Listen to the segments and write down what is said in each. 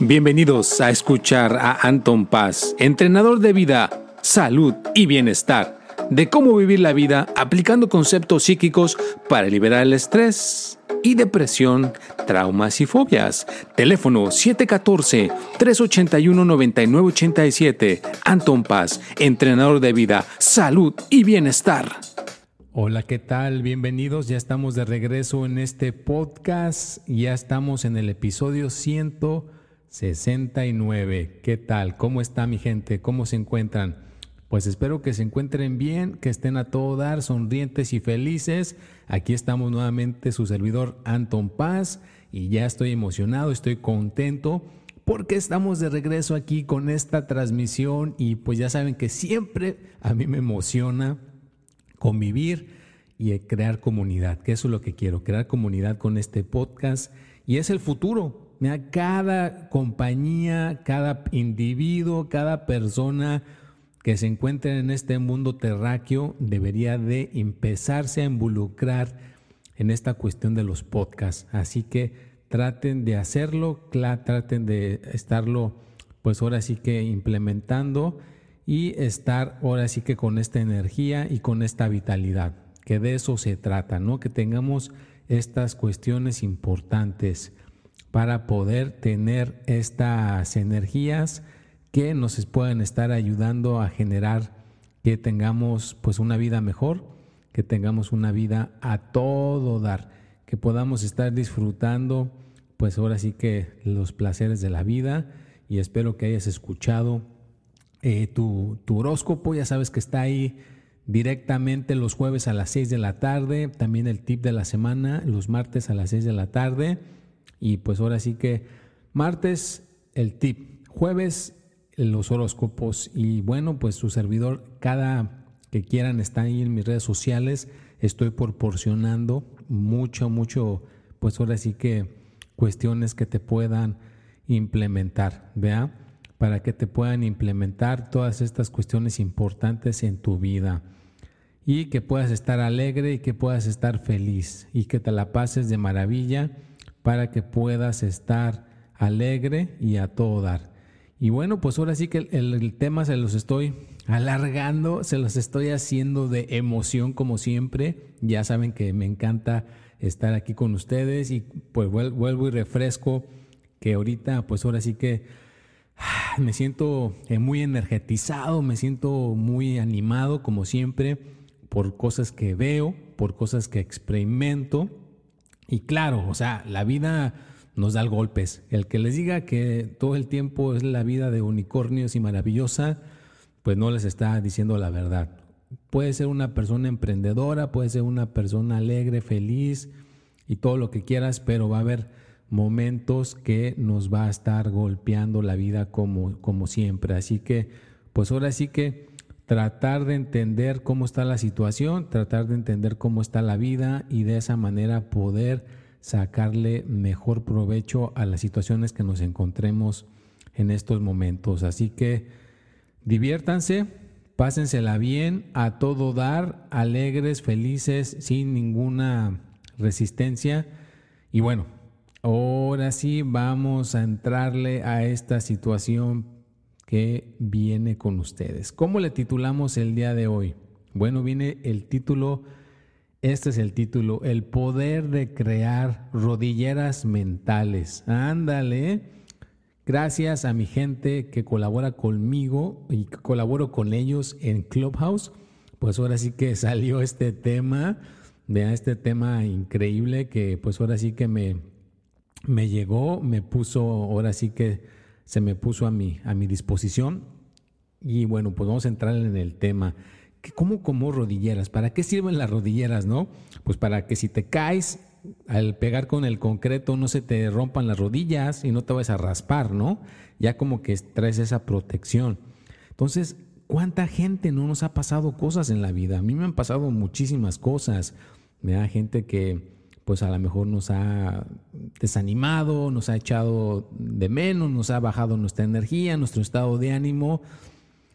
Bienvenidos a escuchar a Anton Paz, entrenador de vida, salud y bienestar, de cómo vivir la vida aplicando conceptos psíquicos para liberar el estrés y depresión, traumas y fobias. Teléfono 714-381-9987. Anton Paz, entrenador de vida, salud y bienestar. Hola, ¿qué tal? Bienvenidos. Ya estamos de regreso en este podcast. Ya estamos en el episodio 169. ¿Qué tal? ¿Cómo está mi gente? ¿Cómo se encuentran? Pues espero que se encuentren bien, que estén a todo dar, sonrientes y felices. Aquí estamos nuevamente su servidor Anton Paz y ya estoy emocionado, estoy contento porque estamos de regreso aquí con esta transmisión y pues ya saben que siempre a mí me emociona convivir y crear comunidad, que eso es lo que quiero, crear comunidad con este podcast y es el futuro. Cada compañía, cada individuo, cada persona que se encuentre en este mundo terráqueo debería de empezarse a involucrar en esta cuestión de los podcasts. Así que traten de hacerlo, traten de estarlo, pues ahora sí que implementando y estar ahora sí que con esta energía y con esta vitalidad, que de eso se trata, ¿no? Que tengamos estas cuestiones importantes para poder tener estas energías que nos puedan estar ayudando a generar que tengamos pues una vida mejor, que tengamos una vida a todo dar, que podamos estar disfrutando pues ahora sí que los placeres de la vida y espero que hayas escuchado eh, tu, horóscopo, ya sabes que está ahí directamente los jueves a las 6 de la tarde, también el tip de la semana, los martes a las 6 de la tarde. Y pues ahora sí que martes el tip, jueves los horóscopos. Y bueno, pues su servidor, cada que quieran está ahí en mis redes sociales, estoy proporcionando mucho, mucho, pues ahora sí que cuestiones que te puedan implementar, ¿vea? para que te puedan implementar todas estas cuestiones importantes en tu vida. Y que puedas estar alegre y que puedas estar feliz y que te la pases de maravilla para que puedas estar alegre y a todo dar. Y bueno, pues ahora sí que el, tema se los estoy alargando, se los estoy haciendo de emoción como siempre. Ya saben que me encanta estar aquí con ustedes y pues vuelvo y refresco que ahorita pues ahora sí que me siento eh, muy energetizado, me siento muy animado como siempre por cosas que veo, por cosas que experimento. Y claro, o sea, la vida nos da golpes. El que les diga que todo el tiempo es la vida de unicornios y maravillosa, pues no les está diciendo la verdad. Puede ser una persona emprendedora, puede ser una persona alegre, feliz y todo lo que quieras, pero va a haber momentos que nos va a estar golpeando la vida como, como siempre. Así que, pues ahora sí que tratar de entender cómo está la situación, tratar de entender cómo está la vida y de esa manera poder sacarle mejor provecho a las situaciones que nos encontremos en estos momentos. Así que diviértanse, pásensela bien, a todo dar, alegres, felices, sin ninguna resistencia. Y bueno, Ahora sí vamos a entrarle a esta situación que viene con ustedes. ¿Cómo le titulamos el día de hoy? Bueno, viene el título, este es el título, El poder de crear rodilleras mentales. Ándale. Gracias a mi gente que colabora conmigo y colaboro con ellos en Clubhouse. Pues ahora sí que salió este tema, vea este tema increíble que pues ahora sí que me, me llegó, me puso, ahora sí que se me puso a mi, a mi disposición. Y bueno, pues vamos a entrar en el tema. ¿Cómo como rodilleras? ¿Para qué sirven las rodilleras, no? Pues para que si te caes al pegar con el concreto no se te rompan las rodillas y no te vas a raspar, ¿no? Ya como que traes esa protección. Entonces, ¿cuánta gente no nos ha pasado cosas en la vida? A mí me han pasado muchísimas cosas. Da gente que pues a lo mejor nos ha desanimado, nos ha echado de menos, nos ha bajado nuestra energía, nuestro estado de ánimo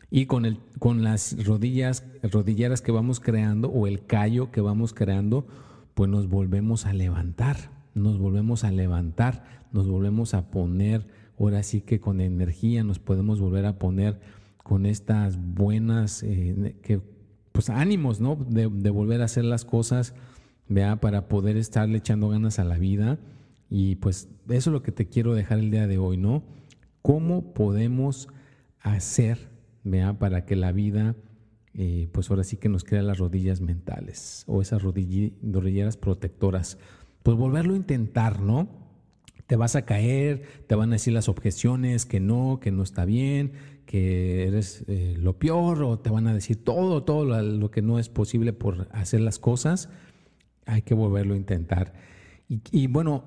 y con, el, con las rodillas, rodilleras que vamos creando o el callo que vamos creando, pues nos volvemos a levantar, nos volvemos a levantar, nos volvemos a poner ahora sí que con energía nos podemos volver a poner con estas buenas eh, pues ánimos, ¿no? De, volver a hacer las cosas, ¿vea? Para poder estarle echando ganas a la vida. Y pues eso es lo que te quiero dejar el día de hoy, ¿no? ¿Cómo podemos hacer, ¿vea? Para que la vida, eh, pues ahora sí que nos crea las rodillas mentales o esas rodilleras protectoras. Pues volverlo a intentar, ¿no? te vas a caer, te van a decir las objeciones, que no, que no está bien, que eres eh, lo peor, o te van a decir todo, todo lo, que no es posible por hacer las cosas. Hay que volverlo a intentar. Y, bueno,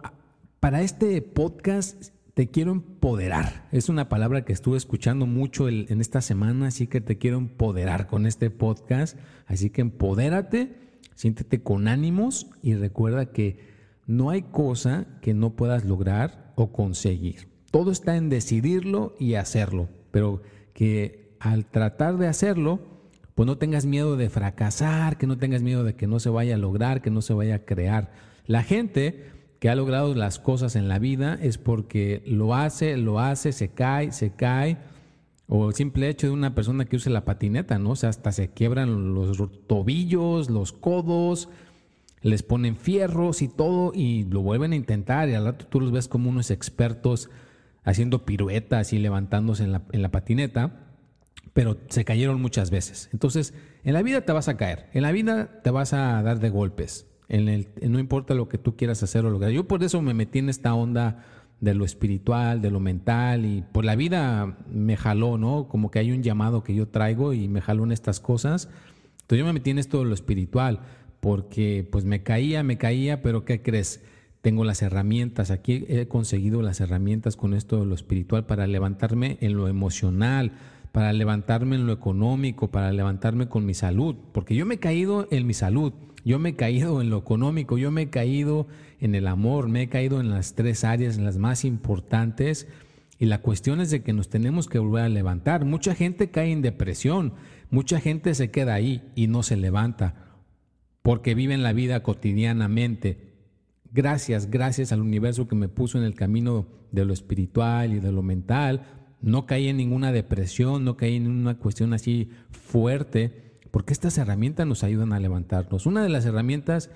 para este podcast te quiero empoderar. Es una palabra que estuve escuchando mucho en esta semana, así que te quiero empoderar con este podcast. Así que empodérate, siéntete con ánimos y recuerda que no hay cosa que no puedas lograr o conseguir. Todo está en decidirlo y hacerlo, pero que al tratar de hacerlo, pues no tengas miedo de fracasar, que no tengas miedo de que no se vaya a lograr, que no se vaya a crear. La gente que ha logrado las cosas en la vida es porque lo hace, lo hace, se cae, se cae, o el simple hecho de una persona que use la patineta, ¿no? O sea, hasta se quiebran los tobillos, los codos, les ponen fierros y todo y lo vuelven a intentar y al rato tú los ves como unos expertos haciendo piruetas y levantándose en la, en la patineta, pero se cayeron muchas veces. Entonces, en la vida te vas a caer, en la vida te vas a dar de golpes, en el, no importa lo que tú quieras hacer o lograr. Yo por eso me metí en esta onda de lo espiritual, de lo mental y por la vida me jaló, ¿no? Como que hay un llamado que yo traigo y me jaló en estas cosas. Entonces yo me metí en esto de lo espiritual porque pues me caía, me caía, pero ¿qué crees? Tengo las herramientas, aquí he conseguido las herramientas con esto de lo espiritual para levantarme en lo emocional, para levantarme en lo económico, para levantarme con mi salud, porque yo me he caído en mi salud, yo me he caído en lo económico, yo me he caído en el amor, me he caído en las tres áreas, en las más importantes, y la cuestión es de que nos tenemos que volver a levantar. Mucha gente cae en depresión, mucha gente se queda ahí y no se levanta porque viven la vida cotidianamente. Gracias, gracias al universo que me puso en el camino de lo espiritual y de lo mental. No caí en ninguna depresión, no caí en una cuestión así fuerte, porque estas herramientas nos ayudan a levantarnos. Una de las herramientas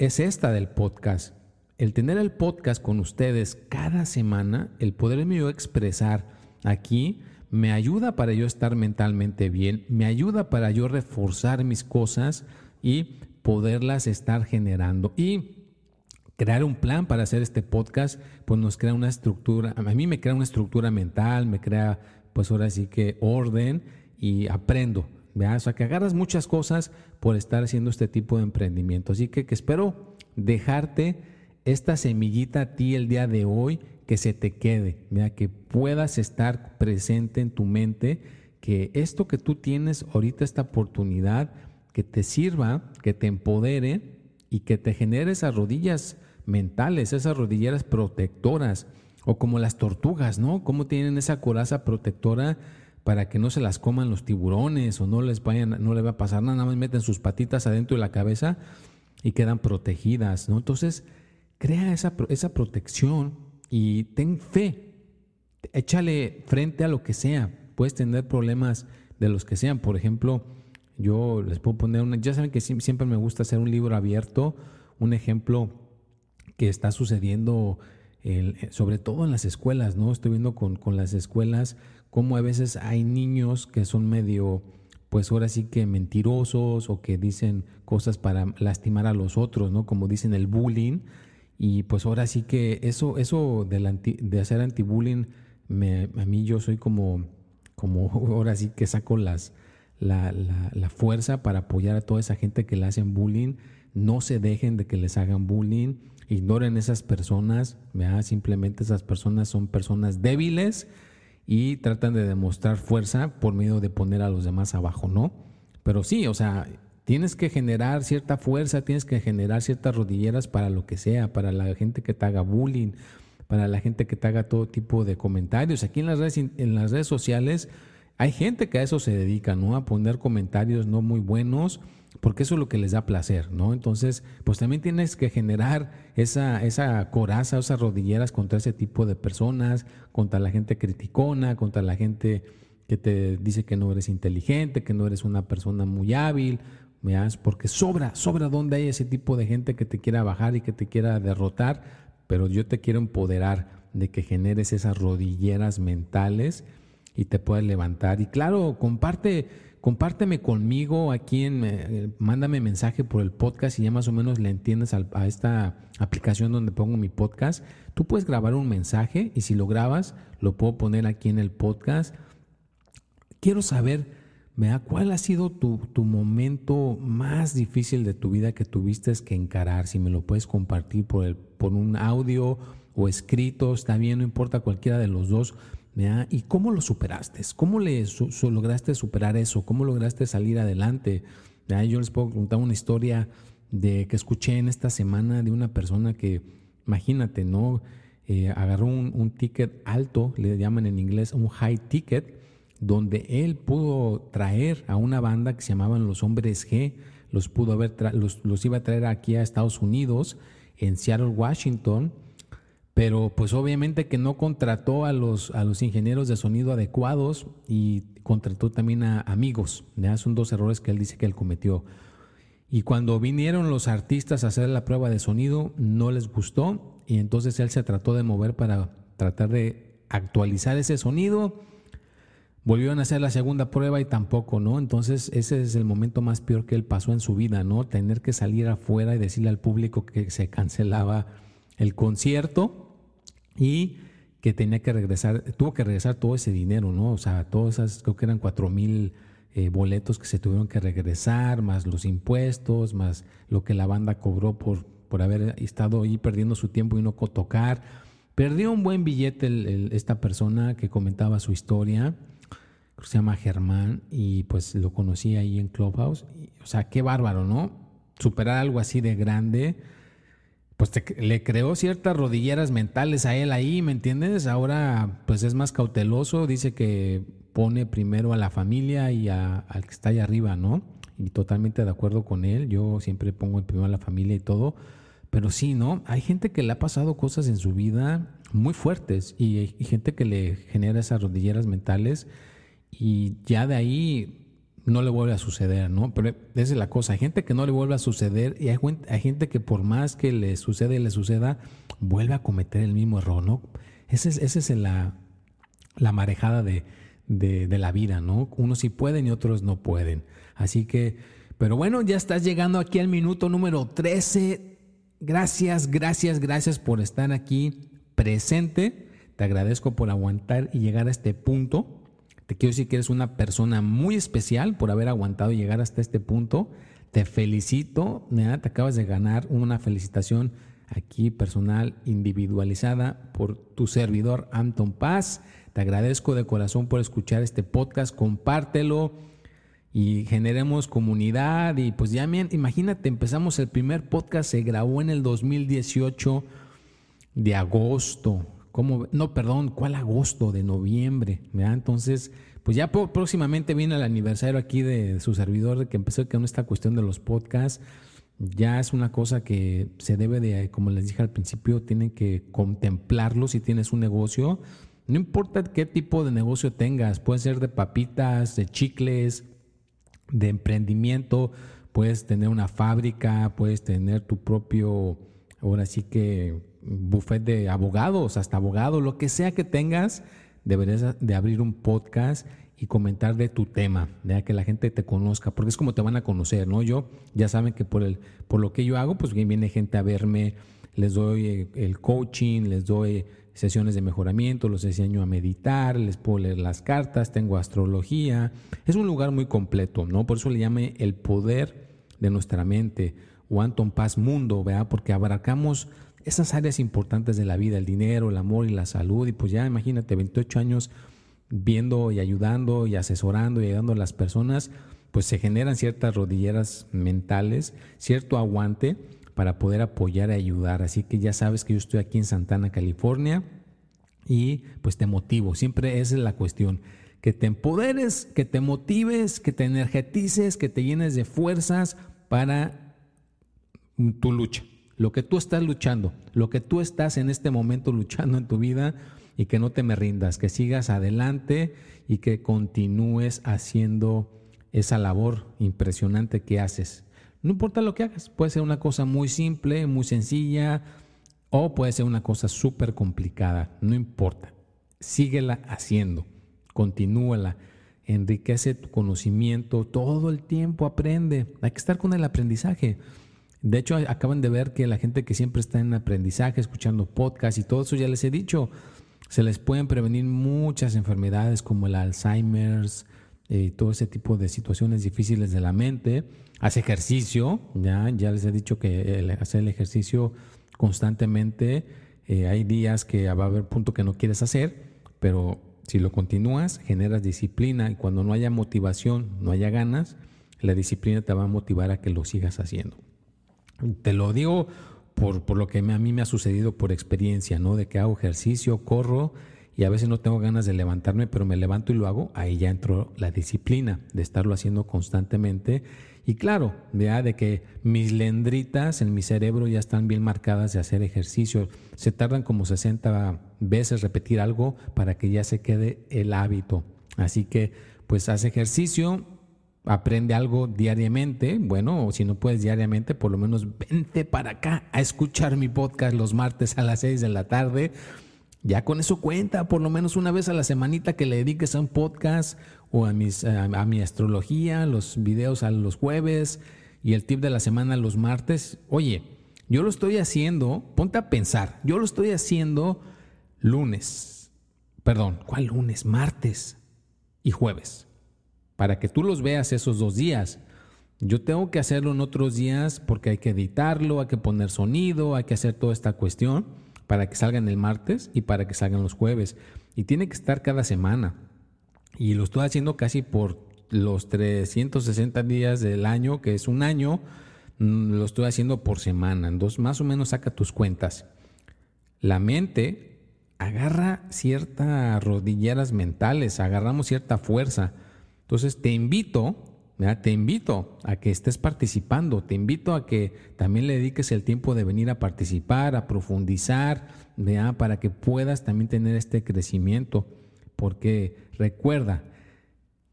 es esta del podcast. El tener el podcast con ustedes cada semana, el poderme yo expresar aquí, me ayuda para yo estar mentalmente bien, me ayuda para yo reforzar mis cosas y poderlas estar generando. Y crear un plan para hacer este podcast, pues nos crea una estructura, a mí me crea una estructura mental, me crea, pues ahora sí que orden y aprendo. O sea, que agarras muchas cosas por estar haciendo este tipo de emprendimiento. Así que, que espero dejarte esta semillita a ti el día de hoy, que se te quede, que puedas estar presente en tu mente, que esto que tú tienes ahorita, esta oportunidad, que te sirva, que te empodere y que te genere esas rodillas mentales, esas rodilleras protectoras, o como las tortugas, ¿no? Cómo tienen esa coraza protectora para que no se las coman los tiburones o no les vayan, no les va a pasar nada, nada más meten sus patitas adentro de la cabeza y quedan protegidas, ¿no? Entonces, crea esa, esa protección y ten fe, échale frente a lo que sea, puedes tener problemas de los que sean, por ejemplo, yo les puedo poner una, ya saben que siempre me gusta hacer un libro abierto, un ejemplo que está sucediendo sobre todo en las escuelas, ¿no? Estoy viendo con, con las escuelas cómo a veces hay niños que son medio, pues ahora sí que mentirosos o que dicen cosas para lastimar a los otros, ¿no? Como dicen el bullying. Y pues ahora sí que eso, eso de, de hacer anti-bullying, a mí yo soy como, como ahora sí que saco las, la, la, fuerza para apoyar a toda esa gente que le hacen bullying. No se dejen de que les hagan bullying. Ignoren esas personas. Simplemente esas personas son personas débiles y tratan de demostrar fuerza por medio de poner a los demás abajo, ¿no? Pero sí, o sea, tienes que generar cierta fuerza, tienes que generar ciertas rodilleras para lo que sea, para la gente que te haga bullying, para la gente que te haga todo tipo de comentarios. Aquí en las redes, en las redes sociales hay gente que a eso se dedica, ¿no? A poner comentarios no muy buenos porque eso es lo que les da placer, ¿no? Entonces, pues también tienes que generar esa, esa coraza, esas rodilleras contra ese tipo de personas, contra la gente criticona, contra la gente que te dice que no eres inteligente, que no eres una persona muy hábil, ¿veas? porque sobra, sobra donde hay ese tipo de gente que te quiera bajar y que te quiera derrotar, pero yo te quiero empoderar de que generes esas rodilleras mentales y te puedas levantar. Y claro, comparte compárteme conmigo aquí en, eh, mándame mensaje por el podcast y ya más o menos le entiendes a, esta aplicación donde pongo mi podcast. Tú puedes grabar un mensaje y si lo grabas, lo puedo poner aquí en el podcast. Quiero saber, ¿cuál ha sido tu, tu momento más difícil de tu vida que tuviste que encarar? Si me lo puedes compartir por, el, por un audio o escrito, está bien, no importa cualquiera de los dos ¿Y cómo lo superaste? ¿Cómo le lograste superar eso? ¿Cómo lograste salir adelante? Yo les puedo contar una historia de que escuché en esta semana de una persona que, imagínate, ¿no? Eh, agarró un, ticket alto, le llaman en inglés un high ticket, donde él pudo traer a una banda que se llamaban los Hombres G, los pudo haber los, los iba a traer aquí a Estados Unidos, en Seattle, Washington, pero pues obviamente que no contrató a los, a los ingenieros de sonido adecuados y contrató también a amigos. Son dos errores que él dice que él cometió. Y cuando vinieron los artistas a hacer la prueba de sonido, no les gustó y entonces él se trató de mover para tratar de actualizar ese sonido. Volvieron a hacer la segunda prueba y tampoco, ¿no? Entonces ese es el momento más peor que él pasó en su vida, ¿no? Tener que salir afuera y decirle al público que se cancelaba el concierto y que tenía que regresar, tuvo que regresar todo ese dinero, ¿no? O sea, todas esas, creo que eran cuatro mil eh, boletos que se tuvieron que regresar, más los impuestos, más lo que la banda cobró por, por haber estado ahí perdiendo su tiempo y no tocar. Perdió un buen billete esta persona que comentaba su historia, que se llama Germán, y pues lo conocí ahí en Clubhouse. o sea, qué bárbaro, ¿no? Superar algo así de grande pues le creó ciertas rodilleras mentales a él ahí, ¿me entiendes? Ahora pues es más cauteloso, dice que pone primero a la familia y al que está ahí arriba, ¿no? Y totalmente de acuerdo con él, yo siempre pongo primero a la familia y todo, pero sí, ¿no? Hay gente que le ha pasado cosas en su vida muy fuertes y, y gente que le genera esas rodilleras mentales y ya de ahí no le vuelve a suceder, ¿no? Pero esa es la cosa, hay gente que no le vuelve a suceder y hay, gente que por más que le sucede y le suceda, vuelve a cometer el mismo error, ¿no? Esa es, ese es la, la marejada de, de, la vida, ¿no? Unos sí pueden y otros no pueden. Así que, pero bueno, ya estás llegando aquí al minuto número 13. Gracias, gracias, gracias por estar aquí presente. Te agradezco por aguantar y llegar a este punto. Te quiero decir que eres una persona muy especial por haber aguantado llegar hasta este punto. Te felicito, te acabas de ganar una felicitación aquí personal, individualizada por tu servidor Anton Paz. Te agradezco de corazón por escuchar este podcast, compártelo y generemos comunidad. Y pues ya, imagínate, empezamos el primer podcast, se grabó en el 2018 de agosto. No, perdón, ¿cuál agosto? De noviembre. Entonces, pues ya próximamente viene el aniversario aquí de, su servidor, que empezó con esta cuestión de los podcasts. Ya es una cosa que se debe de, como les dije al principio, tienen que contemplarlo si tienes un negocio. No importa qué tipo de negocio tengas, puede ser de papitas, de chicles, de emprendimiento, puedes tener una fábrica, puedes tener tu propio, ahora sí que buffet de abogados, hasta abogados, lo que sea que tengas, deberías de abrir un podcast y comentar de tu tema, de que la gente te conozca, porque es como te van a conocer, ¿no? Yo ya saben que por el por lo que yo hago, pues viene gente a verme, les doy eh, el coaching, les doy sesiones de mejoramiento, los enseño a meditar, les puedo leer las cartas, tengo astrología. Es un lugar muy completo, ¿no? Por eso le llame el poder de nuestra mente o Anton Paz Mundo, ¿verdad? Porque abarcamos esas áreas importantes de la vida, el dinero, el amor y la salud. Y pues ya imagínate, 28 años viendo y ayudando y asesorando y ayudando a las personas, pues se generan ciertas rodilleras mentales, cierto aguante para poder apoyar y ayudar. Así que ya sabes que yo estoy aquí en Santana, California y pues te motivo. Siempre esa es la cuestión. Que te empoderes, que te motives, que te energetices, que te llenes de fuerzas para tu lucha, lo que tú estás luchando, lo que tú estás en este momento luchando en tu vida y que no te me rindas, que sigas adelante y que continúes haciendo esa labor impresionante que haces. No importa lo que hagas, puede ser una cosa muy simple, muy sencilla, o puede ser una cosa súper complicada, no importa. Síguela haciendo, continúala, enriquece tu conocimiento, todo el tiempo aprende. Hay que estar con el aprendizaje. De hecho, acaban de ver que la gente que siempre está en aprendizaje, escuchando podcasts y todo eso, ya les he dicho, se les pueden prevenir muchas enfermedades como el Alzheimer's, y eh, todo ese tipo de situaciones difíciles de la mente. Haz ejercicio, ya, ya les he dicho que hacer el ejercicio constantemente, eh, hay días que va a haber punto que no quieres hacer, pero si lo continúas, generas disciplina y cuando no haya motivación, no haya ganas, la disciplina te va a motivar a que lo sigas haciendo. Te lo digo por, por lo que a mí me ha sucedido por experiencia, ¿no? De que hago ejercicio, corro y a veces no tengo ganas de levantarme, pero me levanto y lo hago, ahí ya entró la disciplina de estarlo haciendo constantemente. Y claro, ya de que mis lendritas en mi cerebro ya están bien marcadas de hacer ejercicio. Se tardan como 60 veces repetir algo para que ya se quede el hábito. Así que pues haz ejercicio, aprende algo diariamente. Bueno, si no puedes diariamente, por lo menos vente para acá a escuchar mi podcast los martes a las 6 de la tarde ya con eso cuenta, por lo menos una vez a la semanita que le dediques a un podcast o a, mis, a, mi astrología, los videos a los jueves y el tip de la semana los martes. Oye, yo lo estoy haciendo, ponte a pensar, yo lo estoy haciendo lunes, perdón, ¿cuál lunes? Martes y jueves, para que tú los veas esos dos días. Yo tengo que hacerlo en otros días porque hay que editarlo, hay que poner sonido, hay que hacer toda esta cuestión para que salgan el martes y para que salgan los jueves. Y tiene que estar cada semana. Y lo estoy haciendo casi por los 360 días del año, que es un año, mm, lo estoy haciendo por semana. Entonces, más o menos saca tus cuentas. La mente agarra ciertas rodilleras mentales, agarramos cierta fuerza. Entonces, te invito te invito a que estés participando, te invito a que también le dediques el tiempo de venir a participar, a profundizar, para que puedas también tener este crecimiento. Porque recuerda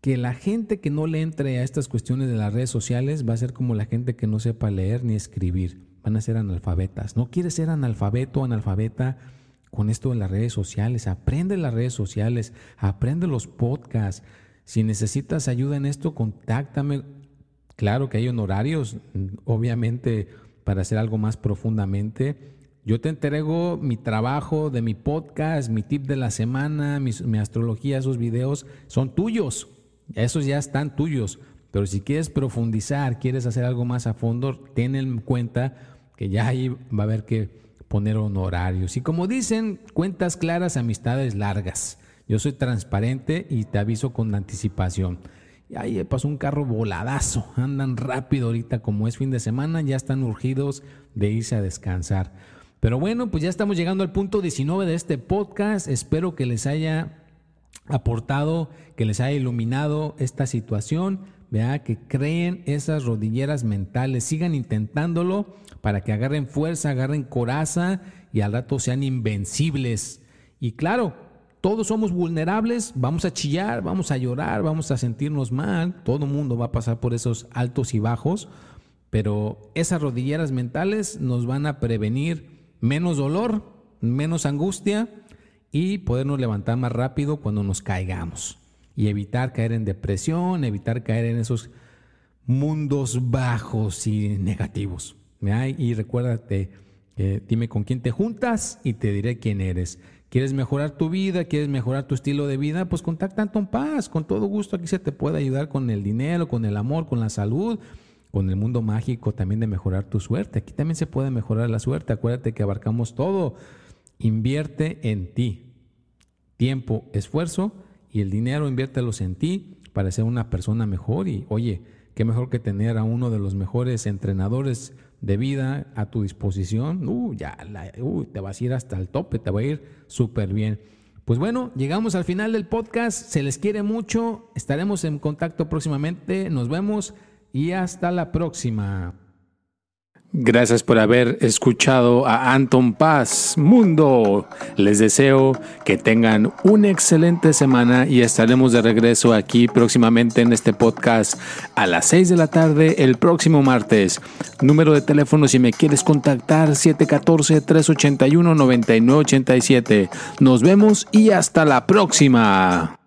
que la gente que no le entre a estas cuestiones de las redes sociales va a ser como la gente que no sepa leer ni escribir. Van a ser analfabetas. No quieres ser analfabeto o analfabeta con esto de las redes sociales. Aprende las redes sociales, aprende los podcasts si necesitas ayuda en esto, contáctame. Claro que hay honorarios, obviamente, para hacer algo más profundamente. Yo te entrego mi trabajo de mi podcast, mi tip de la semana, mi, astrología, esos videos son tuyos. Esos ya están tuyos. Pero si quieres profundizar, quieres hacer algo más a fondo, ten en cuenta que ya ahí va a haber que poner honorarios. Y como dicen, cuentas claras, amistades largas. Yo soy transparente y te aviso con anticipación. Y ahí pasó un carro voladazo. Andan rápido ahorita, como es fin de semana, ya están urgidos de irse a descansar. Pero bueno, pues ya estamos llegando al punto 19 de este podcast. Espero que les haya aportado, que les haya iluminado esta situación. Vea que creen esas rodilleras mentales, sigan intentándolo para que agarren fuerza, agarren coraza y al rato sean invencibles. Y claro, todos somos vulnerables, vamos a chillar, vamos a llorar, vamos a sentirnos mal, todo el mundo va a pasar por esos altos y bajos, pero esas rodilleras mentales nos van a prevenir menos dolor, menos angustia y podernos levantar más rápido cuando nos caigamos y evitar caer en depresión, evitar caer en esos mundos bajos y negativos. Y recuérdate, eh, dime con quién te juntas y te diré quién eres. ¿Quieres mejorar tu vida? ¿Quieres mejorar tu estilo de vida? Pues contacta a Anton Paz. Con todo gusto aquí se te puede ayudar con el dinero, con el amor, con la salud, con el mundo mágico también de mejorar tu suerte. Aquí también se puede mejorar la suerte. Acuérdate que abarcamos todo. Invierte en ti. Tiempo, esfuerzo y el dinero inviértelos en ti para ser una persona mejor. Y oye, qué mejor que tener a uno de los mejores entrenadores de vida a tu disposición, uh, ya te vas a ir hasta el tope, te va a ir súper bien. Pues bueno, llegamos al final del podcast, se les quiere mucho, estaremos en contacto próximamente, nos vemos y hasta la próxima. Gracias por haber escuchado a Anton Paz. Mundo, les deseo que tengan una excelente semana y estaremos de regreso aquí próximamente en este podcast a las 6 de la tarde el próximo martes. Número de teléfono si me quieres contactar 714-381-9987. Nos vemos y hasta la próxima.